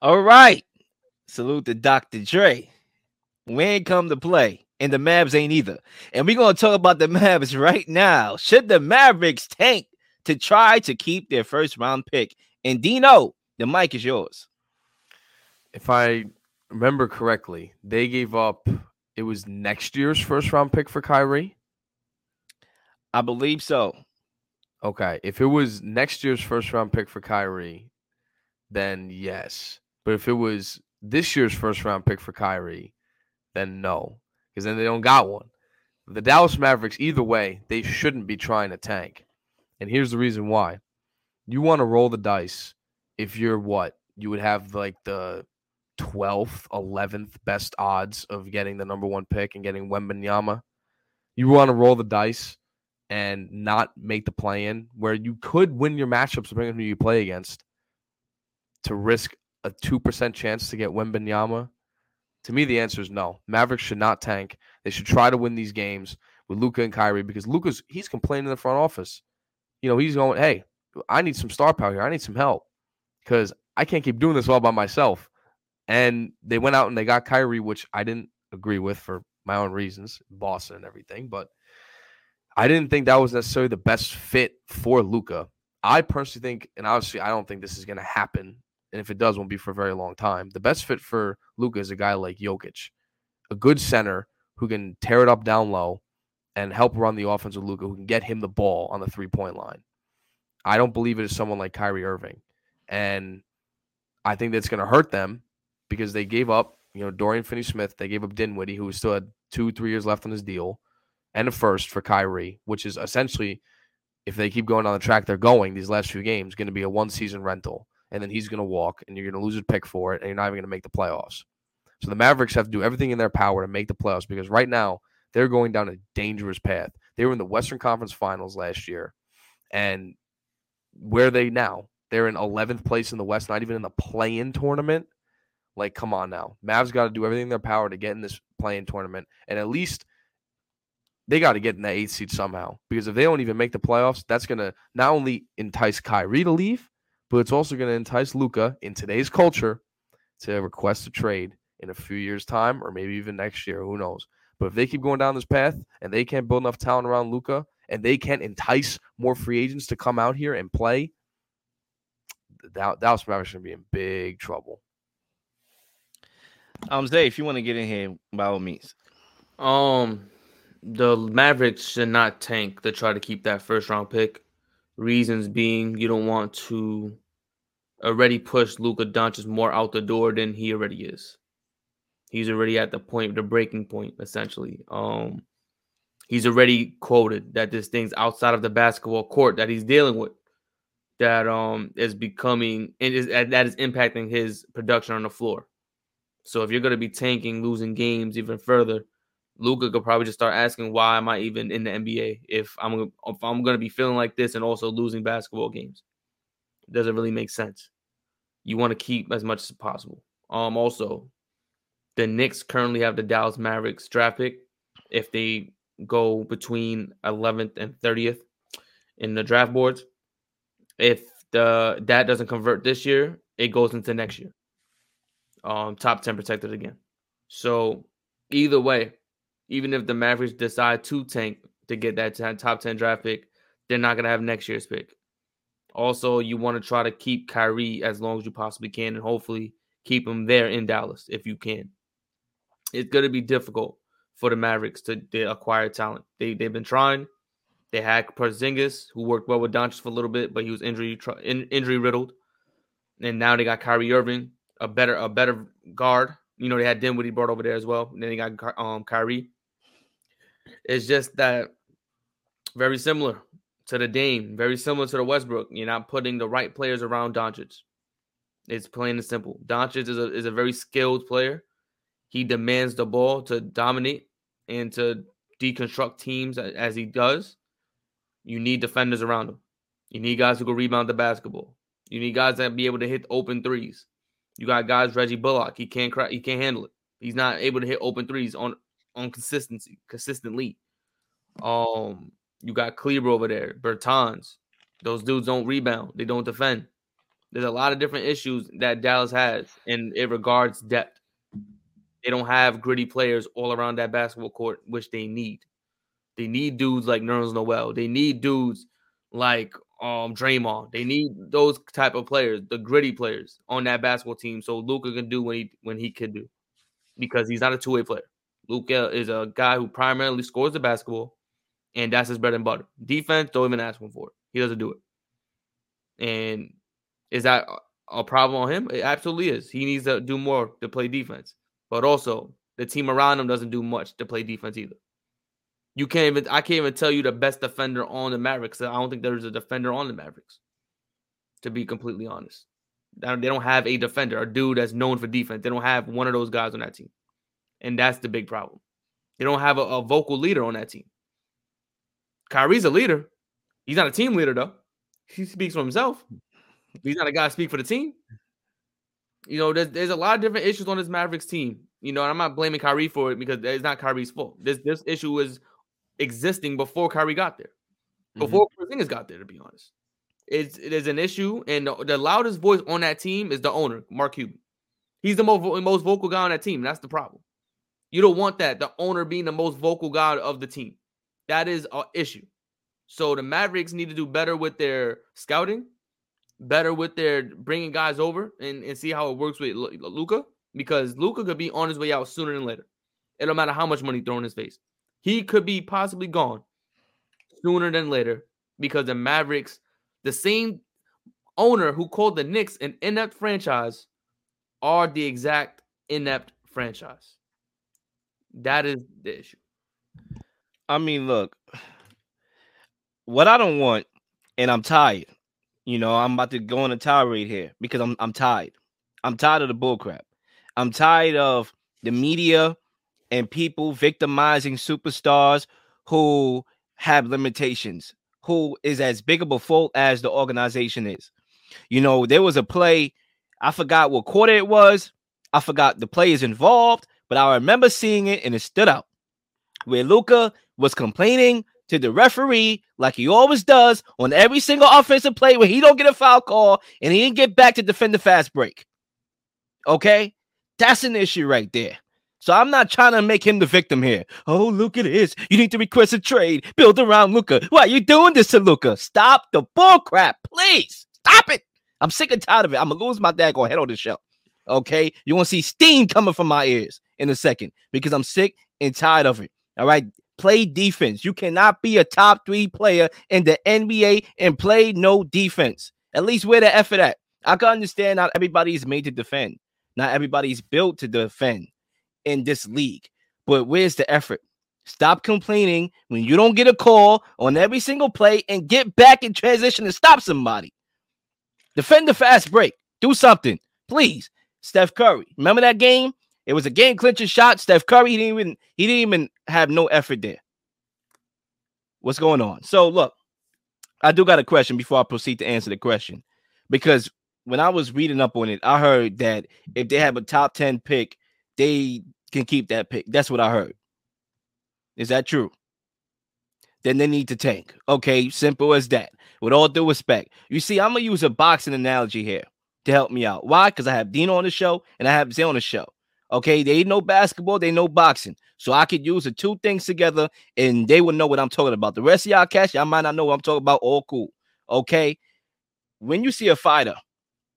All right. Salute to Dr. Dre. We ain't come to play, and the Mavs ain't either. And we're gonna talk about the Mavs right now. Should the Mavericks tank to try to keep their first round pick? And Dino, the mic is yours. If I remember correctly, they gave up it was next year's first round pick for Kyrie. I believe so. Okay. If it was next year's first round pick for Kyrie, then yes. But if it was this year's first round pick for Kyrie, then no. Because then they don't got one. The Dallas Mavericks, either way, they shouldn't be trying to tank. And here's the reason why. You want to roll the dice if you're what? You would have like the 12th, 11th best odds of getting the number one pick and getting Wembanyama. You want to roll the dice and not make the play in where you could win your matchups depending on who you play against to risk a 2% chance to get Wembanyama? To me, the answer is no. Mavericks should not tank. They should try to win these games with Luka and Kyrie because Luka's he's complaining in the front office. You know, he's going, hey, I need some star power here. I need some help because I can't keep doing this all by myself. And they went out and they got Kyrie, which I didn't agree with for my own reasons, Boston and everything. But I didn't think that was necessarily the best fit for Luka. I personally think, and obviously I don't think this is going to happen. And if it does, won't be for a very long time. The best fit for Luka is a guy like Jokic, a good center who can tear it up down low and help run the offense with Luka, who can get him the ball on the three point line. I don't believe it is someone like Kyrie Irving. And I think that's going to hurt them because they gave up, you know, Dorian Finney Smith. They gave up Dinwiddie, who still had two, three years left on his deal, and a first for Kyrie, which is essentially, if they keep going on the track they're going these last few games, going to be a one season rental. And then he's going to walk, and you're going to lose a pick for it, and you're not even going to make the playoffs. So the Mavericks have to do everything in their power to make the playoffs because right now they're going down a dangerous path. They were in the Western Conference Finals last year, and where are they now? They're in 11th place in the West, not even in the play-in tournament. Like, come on now. Mavs got to do everything in their power to get in this play-in tournament, and at least they got to get in that eighth seed somehow. Because if they don't even make the playoffs, that's gonna not only entice Kyrie to leave, but it's also gonna entice Luka in today's culture to request a trade in a few years' time, or maybe even next year. Who knows? But if they keep going down this path and they can't build enough talent around Luka and they can't entice more free agents to come out here and play, Dallas Mavericks going to be in big trouble. Um, Zay, if you want to get in here, by all means. Um, the Mavericks should not tank to try to keep that first round pick. Reasons being, you don't want to already push Luka Doncic more out the door than he already is. He's already at the point, the breaking point, essentially. Um, he's already quoted that this thing's outside of the basketball court that he's dealing with that um is becoming and is that is impacting his production on the floor. So if you're going to be tanking, losing games even further, Luka could probably just start asking, "Why am I even in the NBA if I'm if I'm going to be feeling like this and also losing basketball games?" It doesn't really make sense. You want to keep as much as possible. Um, also, the Knicks currently have the Dallas Mavericks draft pick. If they go between 11th and 30th in the draft boards, if the that doesn't convert this year, it goes into next year. Um, top 10 protected again. So either way, even if the Mavericks decide to tank to get that top 10 draft pick, they're not gonna have next year's pick. Also, you want to try to keep Kyrie as long as you possibly can, and hopefully keep him there in Dallas if you can. It's gonna be difficult for the Mavericks to, to acquire talent. They they've been trying. They had Porzingis, who worked well with Doncic for a little bit, but he was injury in, injury riddled. And now they got Kyrie Irving, a better a better guard. You know they had Dinwiddie brought over there as well. And then they got um Kyrie. It's just that very similar to the Dame, very similar to the Westbrook. You're not putting the right players around Doncic. It's plain and simple. Doncic is a is a very skilled player. He demands the ball to dominate and to deconstruct teams as he does. You need defenders around him. You need guys who can rebound the basketball. You need guys that be able to hit open threes. You got guys Reggie Bullock. He can't cry, he can't handle it. He's not able to hit open threes on on consistency consistently. Um, you got Kleber over there, Bertans. Those dudes don't rebound. They don't defend. There's a lot of different issues that Dallas has, and it regards depth. They don't have gritty players all around that basketball court, which they need. They need dudes like Nerlens Noel. They need dudes like um Draymond. They need those type of players, the gritty players on that basketball team, so Luka can do when he when he could do, because he's not a two way player. Luka is a guy who primarily scores the basketball, and that's his bread and butter. Defense, don't even ask him for it. He doesn't do it. And is that a problem on him? It absolutely is. He needs to do more to play defense, but also the team around him doesn't do much to play defense either. You can't even. I can't even tell you the best defender on the Mavericks. I don't think there's a defender on the Mavericks. To be completely honest, they don't have a defender, a dude that's known for defense. They don't have one of those guys on that team, and that's the big problem. They don't have a, a vocal leader on that team. Kyrie's a leader. He's not a team leader though. He speaks for himself. He's not a guy to speak for the team. You know, there's, there's a lot of different issues on this Mavericks team. You know, and I'm not blaming Kyrie for it because it's not Kyrie's fault. This this issue was existing before Kyrie got there, Mm-hmm. before Porzingis got there. To be honest, it's it is an issue, and the, the loudest voice on that team is the owner, Mark Cuban. He's the most most vocal guy on that team. That's the problem. You don't want that. The owner being the most vocal guy of the team. That is an issue. So the Mavericks need to do better with their scouting, better with their bringing guys over, and, and see how it works with Luka because Luka could be on his way out sooner than later. It don't matter how much money thrown in his face. He could be possibly gone sooner than later because the Mavericks, the same owner who called the Knicks an inept franchise, are the exact inept franchise. That is the issue. I mean, look, what I don't want, and I'm tired. You know, I'm about to go on a tirade here because I'm I'm tired. I'm tired of the bullcrap. I'm tired of the media and people victimizing superstars who have limitations, who is as big of a fault as the organization is. You know, there was a play, I forgot what quarter it was. I forgot the players involved, but I remember seeing it and it stood out where Luka was complaining to the referee like he always does on every single offensive play where he don't get a foul call and he didn't get back to defend the fast break. Okay? That's an issue right there. So I'm not trying to make him the victim here. Oh, look at this. You need to request a trade. Build around Luka. Why are you doing this to Luka? Stop the bull crap, please. Stop it. I'm sick and tired of it. I'm gonna lose my daggone head on this show. Okay. You want to see steam coming from my ears in a second because I'm sick and tired of it. All right. Play defense. You cannot be a top three player in the NBA and play no defense. At least where the effort at. I can understand not everybody is made to defend. Not everybody's built to defend in this league. But where's the effort? Stop complaining when you don't get a call on every single play and get back in transition and stop somebody. Defend the fast break. Do something, please. Steph Curry. Remember that game? It was a game clinching shot. Steph Curry he didn't even he didn't even have no effort there. What's going on? So look, I do got a question before I proceed to answer the question. Because when I was reading up on it, I heard that if they have a top 10 pick, they can keep that pick. That's what I heard. Is that true? Then they need to tank. Okay, simple as that. With all due respect, you see, I'm gonna use a boxing analogy here to help me out. Why? Because I have Dino on the show and I have Zay on the show. Okay, they know basketball, they know boxing. So I could use the two things together and they would know what I'm talking about. The rest of y'all catch, y'all might not know what I'm talking about. All cool. Okay. When you see a fighter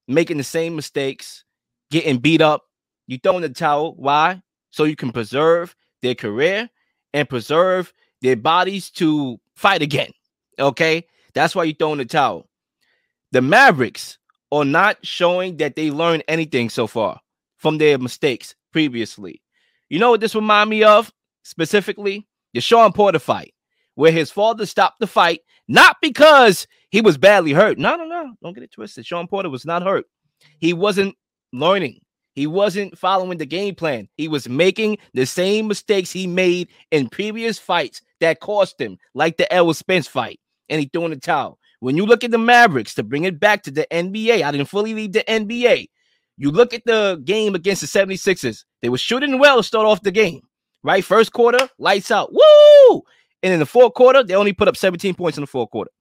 making the same mistakes, getting beat up, you throw in the towel. Why? So you can preserve their career and preserve their bodies to fight again. Okay. That's why you throw in the towel. The Mavericks are not showing that they learned anything so far from their mistakes previously. You know what this remind me of specifically? The Shawn Porter fight, where his father stopped the fight, not because he was badly hurt. No, no, no. Don't get it twisted. Shawn Porter was not hurt. He wasn't learning. He wasn't following the game plan. He was making the same mistakes he made in previous fights that cost him, like the Errol Spence fight, and he threw in the towel. When you look at the Mavericks to bring it back to the NBA, I didn't fully leave the NBA. You look at the game against the 76ers, they were shooting well to start off the game, right? First quarter, lights out. Woo! And in the fourth quarter, they only put up 17 points in the fourth quarter.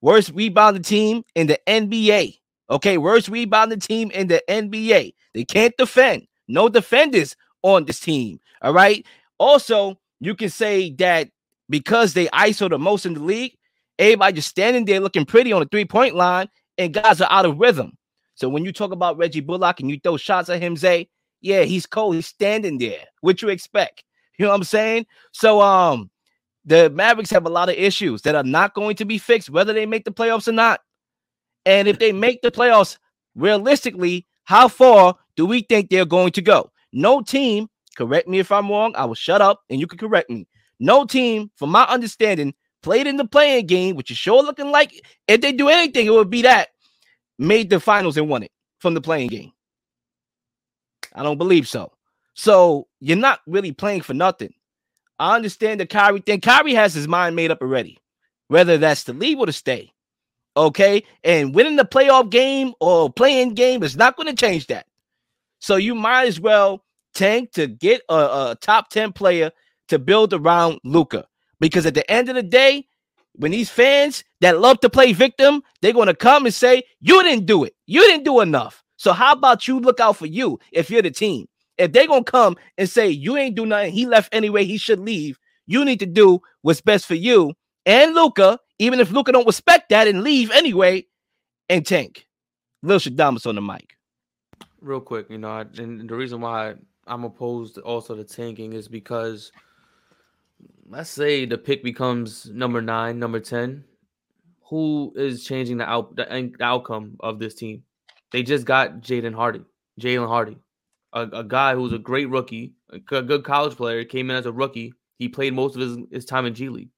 Worst rebounded team in the NBA Okay, worst rebounding team in the NBA. They can't defend. No defenders on this team. All right. Also, you can say that because they ISO the most in the league, everybody just standing there looking pretty on the three point line, and guys are out of rhythm. So when you talk about Reggie Bullock and you throw shots at him, Zay, yeah, he's cold. He's standing there. What you expect? You know what I'm saying? So um, the Mavericks have a lot of issues that are not going to be fixed, whether they make the playoffs or not. And if they make the playoffs, realistically, how far do we think they're going to go? No team, correct me if I'm wrong, I will shut up and you can correct me. No team, from my understanding, played in the play-in game, which is sure looking like if they do anything, it would be that made the finals and won it from the play-in game. I don't believe so. So you're not really playing for nothing. I understand the Kyrie thing. Kyrie has his mind made up already, whether that's to leave or to stay. Okay. And winning the playoff game or play-in game is not going to change that. So you might as well tank to get a, a top 10 player to build around Luka. Because at the end of the day, when these fans that love to play victim, they're going to come and say, You didn't do it. You didn't do enough. So how about you look out for you if you're the team? If they're gonna come and say you ain't do nothing, he left anyway, he should leave. You need to do what's best for you and Luka, even if Luka don't respect that and leave anyway, and tank. Lil Shadamas on the mic. Real quick, you know, I, and the reason why I'm opposed also to tanking is because let's say the pick becomes number nine, number ten. Who is changing the out the, outcome of this team? They just got Jaden Hardy, Jalen Hardy a, a guy who's a great rookie, a good college player, came in as a rookie. He played most of his, his time in G League.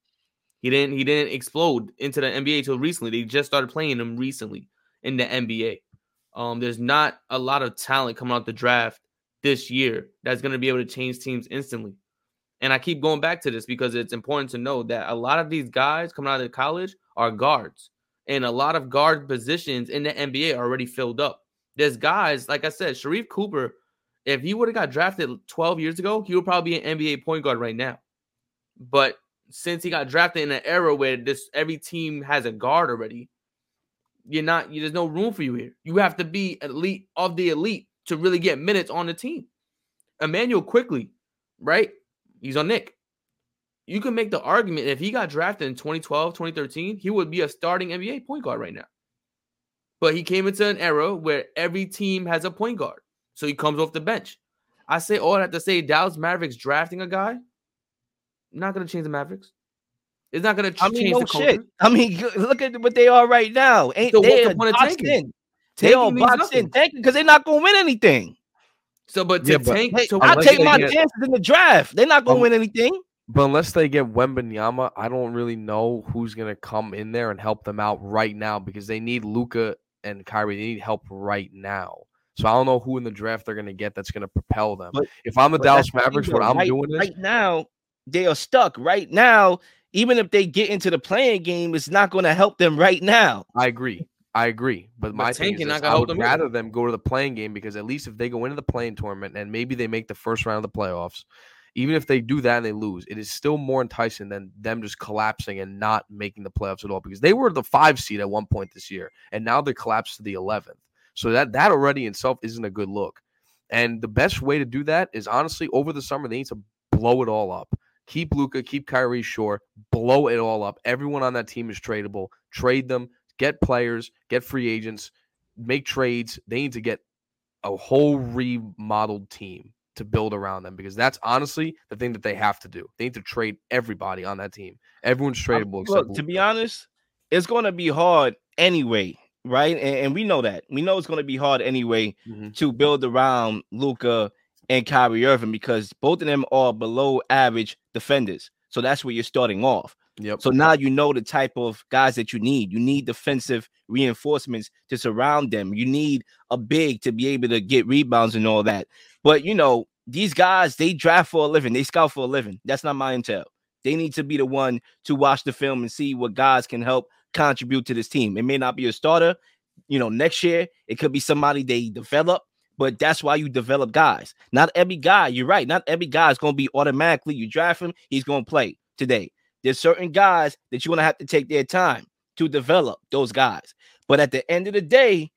He didn't he didn't explode into the NBA until recently. They just started playing him recently in the NBA. Um, there's not a lot of talent coming out the draft this year that's going to be able to change teams instantly. And I keep going back to this because it's important to know that a lot of these guys coming out of college are guards, and a lot of guard positions in the NBA are already filled up. There's guys, like I said, Sharife Cooper if he would have got drafted 12 years ago, he would probably be an NBA point guard right now. But since he got drafted in an era where this every team has a guard already, you're not you, there's no room for you here. You have to be elite of the elite to really get minutes on the team. Immanuel Quickley, right? He's on Nick. You can make the argument if he got drafted in 2012, 2013, he would be a starting NBA point guard right now. But he came into an era where every team has a point guard. So he comes off the bench. I say all I have to say Dallas Mavericks drafting a guy, not gonna change the Mavericks. It's not gonna ch- I mean, change no the culture. Shit. I mean, look at what they are right now. Ain't so they the boxed in? They all boxed in because they're not gonna win anything. So, but to yeah, tank, but, so I take my get, chances in the draft. They're not gonna um, win anything. But unless they get Wembanyama, I don't really know who's gonna come in there and help them out right now because they need Luka and Kyrie. They need help right now. So I don't know who in the draft they're going to get that's going to propel them. But, if I'm the Dallas Mavericks, what I'm right, doing is right now they are stuck. Right now, even if they get into the play-in game, it's not going to help them right now. I agree. I agree. But, but my thing is, I would rather them go to the play-in game because at least if they go into the play-in tournament and maybe they make the first round of the playoffs, even if they do that and they lose, it is still more enticing than them just collapsing and not making the playoffs at all because they were the five seed at one point this year and now they collapsed to the 11th. So that that already in itself isn't a good look. And the best way to do that is honestly over the summer they need to blow it all up. Keep Luka, keep Kyrie short, blow it all up. Everyone on that team is tradable. Trade them, get players, get free agents, make trades. They need to get a whole remodeled team to build around them because that's honestly the thing that they have to do. They need to trade everybody on that team. Everyone's tradable. Look, to be honest, it's going to be hard anyway right? And, and, we know that. We know it's going to be hard anyway mm-hmm. to build around Luka and Kyrie Irving because both of them are below average defenders. So that's where you're starting off. Yep. So now you know the type of guys that you need. You need defensive reinforcements to surround them. You need a big to be able to get rebounds and all that. But you know, these guys, they draft for a living, they scout for a living. That's not my intel. They need to be the one to watch the film and see what guys can help contribute to this team. It may not be a starter, you know, next year. It could be somebody they develop, but that's why you develop guys. Not every guy, you're right. Not every guy is going to be automatically, you draft him, he's going to play today. There's certain guys that you're going to have to take their time to develop those guys. But at the end of the day,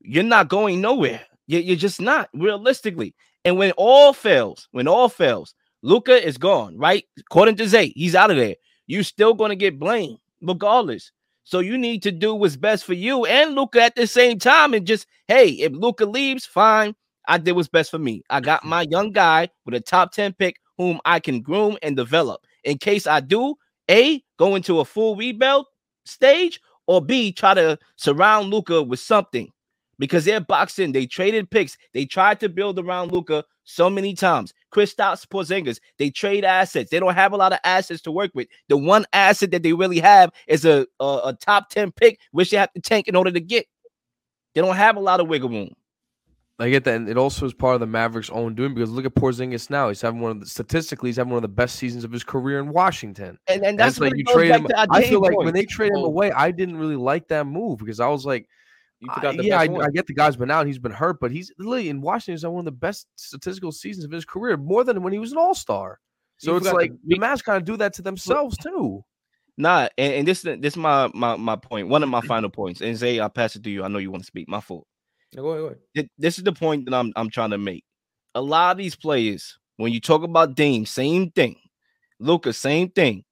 you're not going nowhere. You're, just not realistically. And when all fails, when all fails, Luka is gone, right? According to Zay, he's out of there. You're still going to get blamed regardless. So you need to do what's best for you and Luka at the same time. And just, hey, if Luka leaves, fine. I did what's best for me. I got my young guy with a top 10 pick whom I can groom and develop. In case I do, A, go into a full rebuild stage, or B, try to surround Luka with something because they're boxing. They traded picks. They tried to build around Luka so many times. Kristaps Porzingis. They trade assets. They don't have a lot of assets to work with. The one asset that they really have is a a, a top ten pick, which they have to tank in order to get. They don't have a lot of wiggle room. I get that, and it also is part of the Mavericks' own doing because look at Porzingis now. He's having one of the statistically, he's having one of the best seasons of his career in Washington. And, and that's like you trade him. I feel game like when they trade him away, I didn't really like that move because I was like, You I- forgot yeah, I. I get the guy's been out, he's been hurt, but he's literally in Washington. He's had one of the best statistical seasons of his career, more than when he was an All Star. So You it's like the- the Mavs kind of do that to themselves too. Nah, and, and this this is my, my my point. One of my final points. And Zay, I'll pass it to you. I know you want to speak. My fault. Go ahead, go ahead. This is the point that I'm I'm trying to make. A lot of these players, when you talk about Dame, same thing. Lucas, same thing.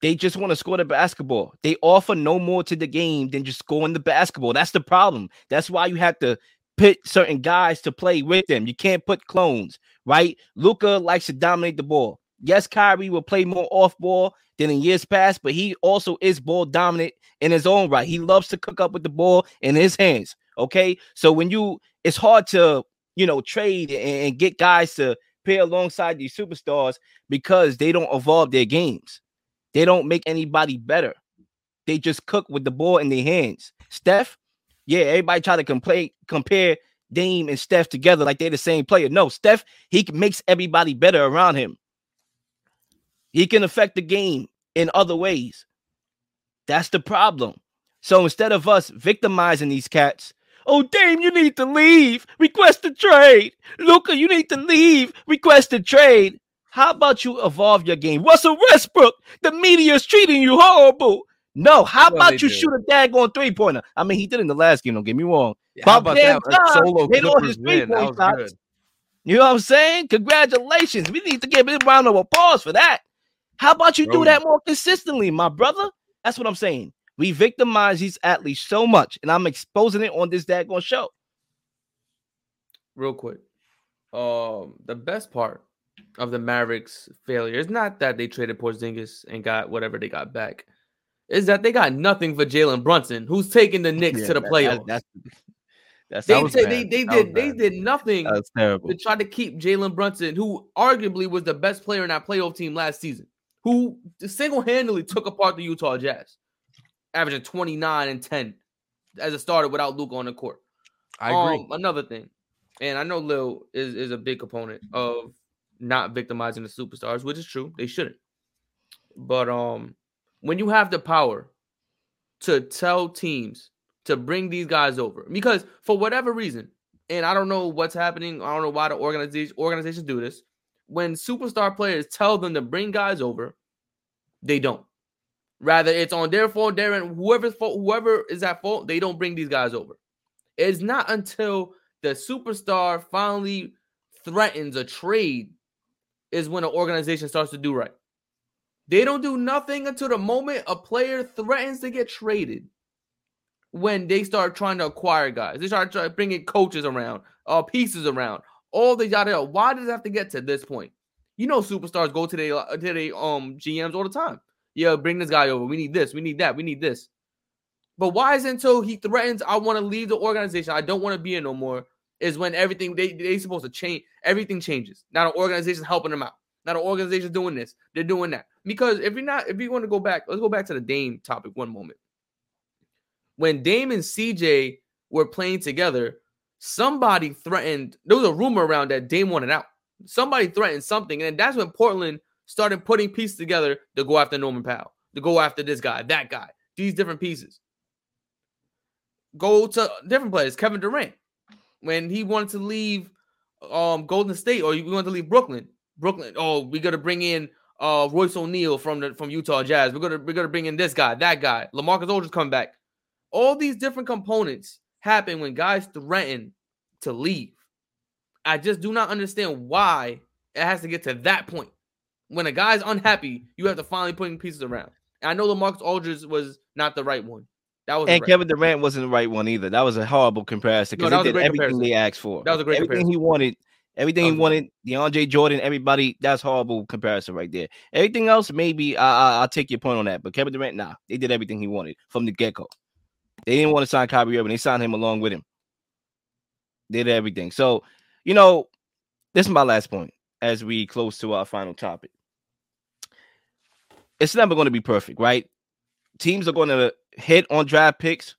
They just want to score the basketball. They offer no more to the game than just scoring the basketball. That's the problem. That's why you have to put certain guys to play with them. You can't put clones, right? Luka likes to dominate the ball. Yes, Kyrie will play more off ball than in years past, but he also is ball dominant in his own right. He loves to cook up with the ball in his hands. Okay. So when you, it's hard to, you know, trade and, get guys to pair alongside these superstars because they don't evolve their games. They don't make anybody better. They just cook with the ball in their hands. Steph, yeah, everybody try to compare compare Dame and Steph together like they're the same player. No, Steph, he makes everybody better around him. He can affect the game in other ways. That's the problem. So instead of us victimizing these cats, oh Dame, you need to leave. Request a trade. Luka, you need to leave. Request a trade. How about you evolve your game? Russell Westbrook, the media is treating you horrible. No, how Well, about you do. shoot a daggone three pointer? I mean, he did in the last game. Don't get me wrong. How About that? Time solo lost Clippers his three-point shots. You know what I'm saying? Congratulations. We need to give a round of applause for that. How about you do that more consistently, my brother? That's what I'm saying. We victimize these athletes so much, and I'm exposing it on this daggone show. real quick. Um, the best part of the Mavericks' failure is not that they traded Porzingis and got whatever they got back. Is that they got nothing for Jalen Brunson, who's taking the Knicks Yeah, to the that- playoffs. that- that's that's they, that was ta- bad. they, they That did they did nothing to try to keep Jalen Brunson, who arguably was the best player in that playoff team last season, who single handedly took apart the Utah Jazz, averaging 29 and 10 as a starter without Luke on the court. I agree. Um, another thing, and I know Lil is, is a big component of not victimizing the superstars, which is true. They shouldn't. But um, when you have the power to tell teams to bring these guys over, because for whatever reason, and I don't know what's happening, I don't know why the organization organizations do this. When superstar players tell them to bring guys over, they don't. Rather, it's on their fault. They're whoever's fault, whoever is at fault, they don't bring these guys over. It's not until the superstar finally threatens a trade is when an organization starts to do right. They don't do nothing until the moment a player threatens to get traded. When they start trying to acquire guys, they start trying bringing coaches around, uh, pieces around, all the yada yada. Why does it have to get to this point? You know, superstars go to their to their um GMs all the time. Yeah, bring this guy over. We need this. We need that. We need this. But why is it until he threatens, I want to leave the organization, I don't want to be in no more, is when everything they they supposed to change, everything changes. Now the organization's helping them out. Now the organization's doing this, they're doing that. Because if you're not, if you want to go back, let's go back to the Dame topic one moment. When Dame and CJ were playing together, somebody threatened, there was a rumor around that Dame wanted out. Somebody threatened something, and that's when Portland started putting pieces together to go after Norman Powell, to go after this guy, that guy, these different pieces go to different players. Kevin Durant, when he wanted to leave um Golden State or he wanted to leave Brooklyn, Brooklyn. Oh, we got to bring in uh Royce O'Neale from the from Utah Jazz. We're gonna we're gonna bring in this guy, that guy. Lamarcus Aldridge come back. All these different components happen when guys threaten to leave. I just do not understand why it has to get to that point. When a guy's unhappy, you have to finally putting pieces around. And I know the Marcus Aldridge was not the right one. That was And right. Kevin Durant wasn't the right one either. That was a horrible comparison No, because was they did everything comparison. they asked for. That was a great everything comparison. he wanted. Everything he wanted, DeAndre Jordan, everybody, that's horrible comparison right there. Everything else, maybe I, I, I'll take your point on that. But Kevin Durant, nah, they did everything he wanted from the get go. They didn't want to sign Kyrie Irving. They signed him along with him. They did everything. So, you know, this is my last point as we close to our final topic. It's never going to be perfect, right? Teams are going to hit on draft picks.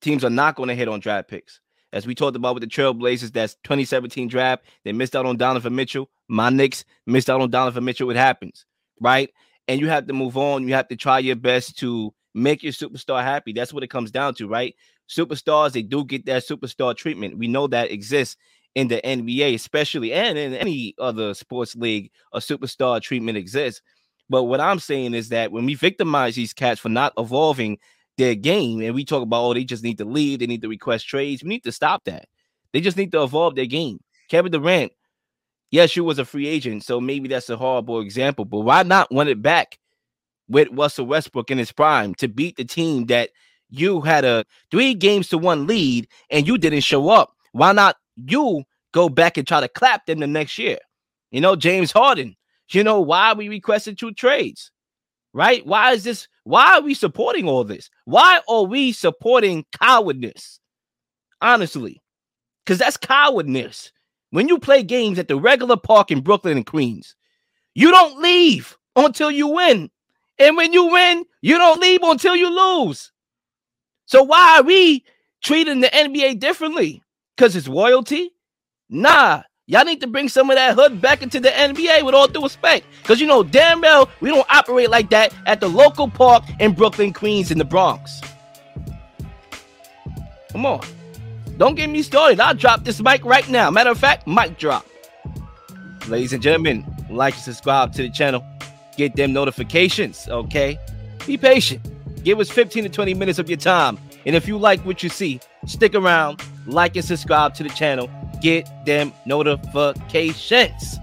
Teams are not going to hit on draft picks. As we talked about with the Trailblazers, that's 2017 draft. They missed out on Donovan Mitchell. My Knicks missed out on Donovan Mitchell. It happens, right? And you have to move on. You have to try your best to make your superstar happy. That's what it comes down to, right? Superstars, they do get that superstar treatment. We know that exists in the NBA, especially and in any other sports league, a superstar treatment exists. But what I'm saying is that when we victimize these cats for not evolving their game, and we talk about, oh, they just need to leave, they need to request trades, we need to stop that. They just need to evolve their game. Kevin Durant, yes, you was a free agent, so maybe that's a horrible example, but why not run it back with Russell Westbrook in his prime to beat the team that you had a three games to one lead and you didn't show up? Why not you go back and try to clap them the next year? You know, James Harden, you know, why we requested two trades, right? Why is this? Why are we supporting all this? Why are we supporting cowardness? Honestly, because that's cowardness. When you play games at the regular park in Brooklyn and Queens, you don't leave until you win. And when you win, you don't leave until you lose. So why are we treating the NBA differently? Because it's royalty? Nah. Y'all need to bring some of that hood back into the NBA with all due respect. Because you know, damn well, we don't operate like that at the local park in Brooklyn, Queens, in the Bronx. Come on. Don't get me started. I'll drop this mic right now. Matter of fact, mic drop. Ladies and gentlemen, like and subscribe to the channel. Get them notifications, okay? Be patient. Give us 15 to 20 minutes of your time. And if you like what you see, stick around, like and subscribe to the channel. Get them notifications.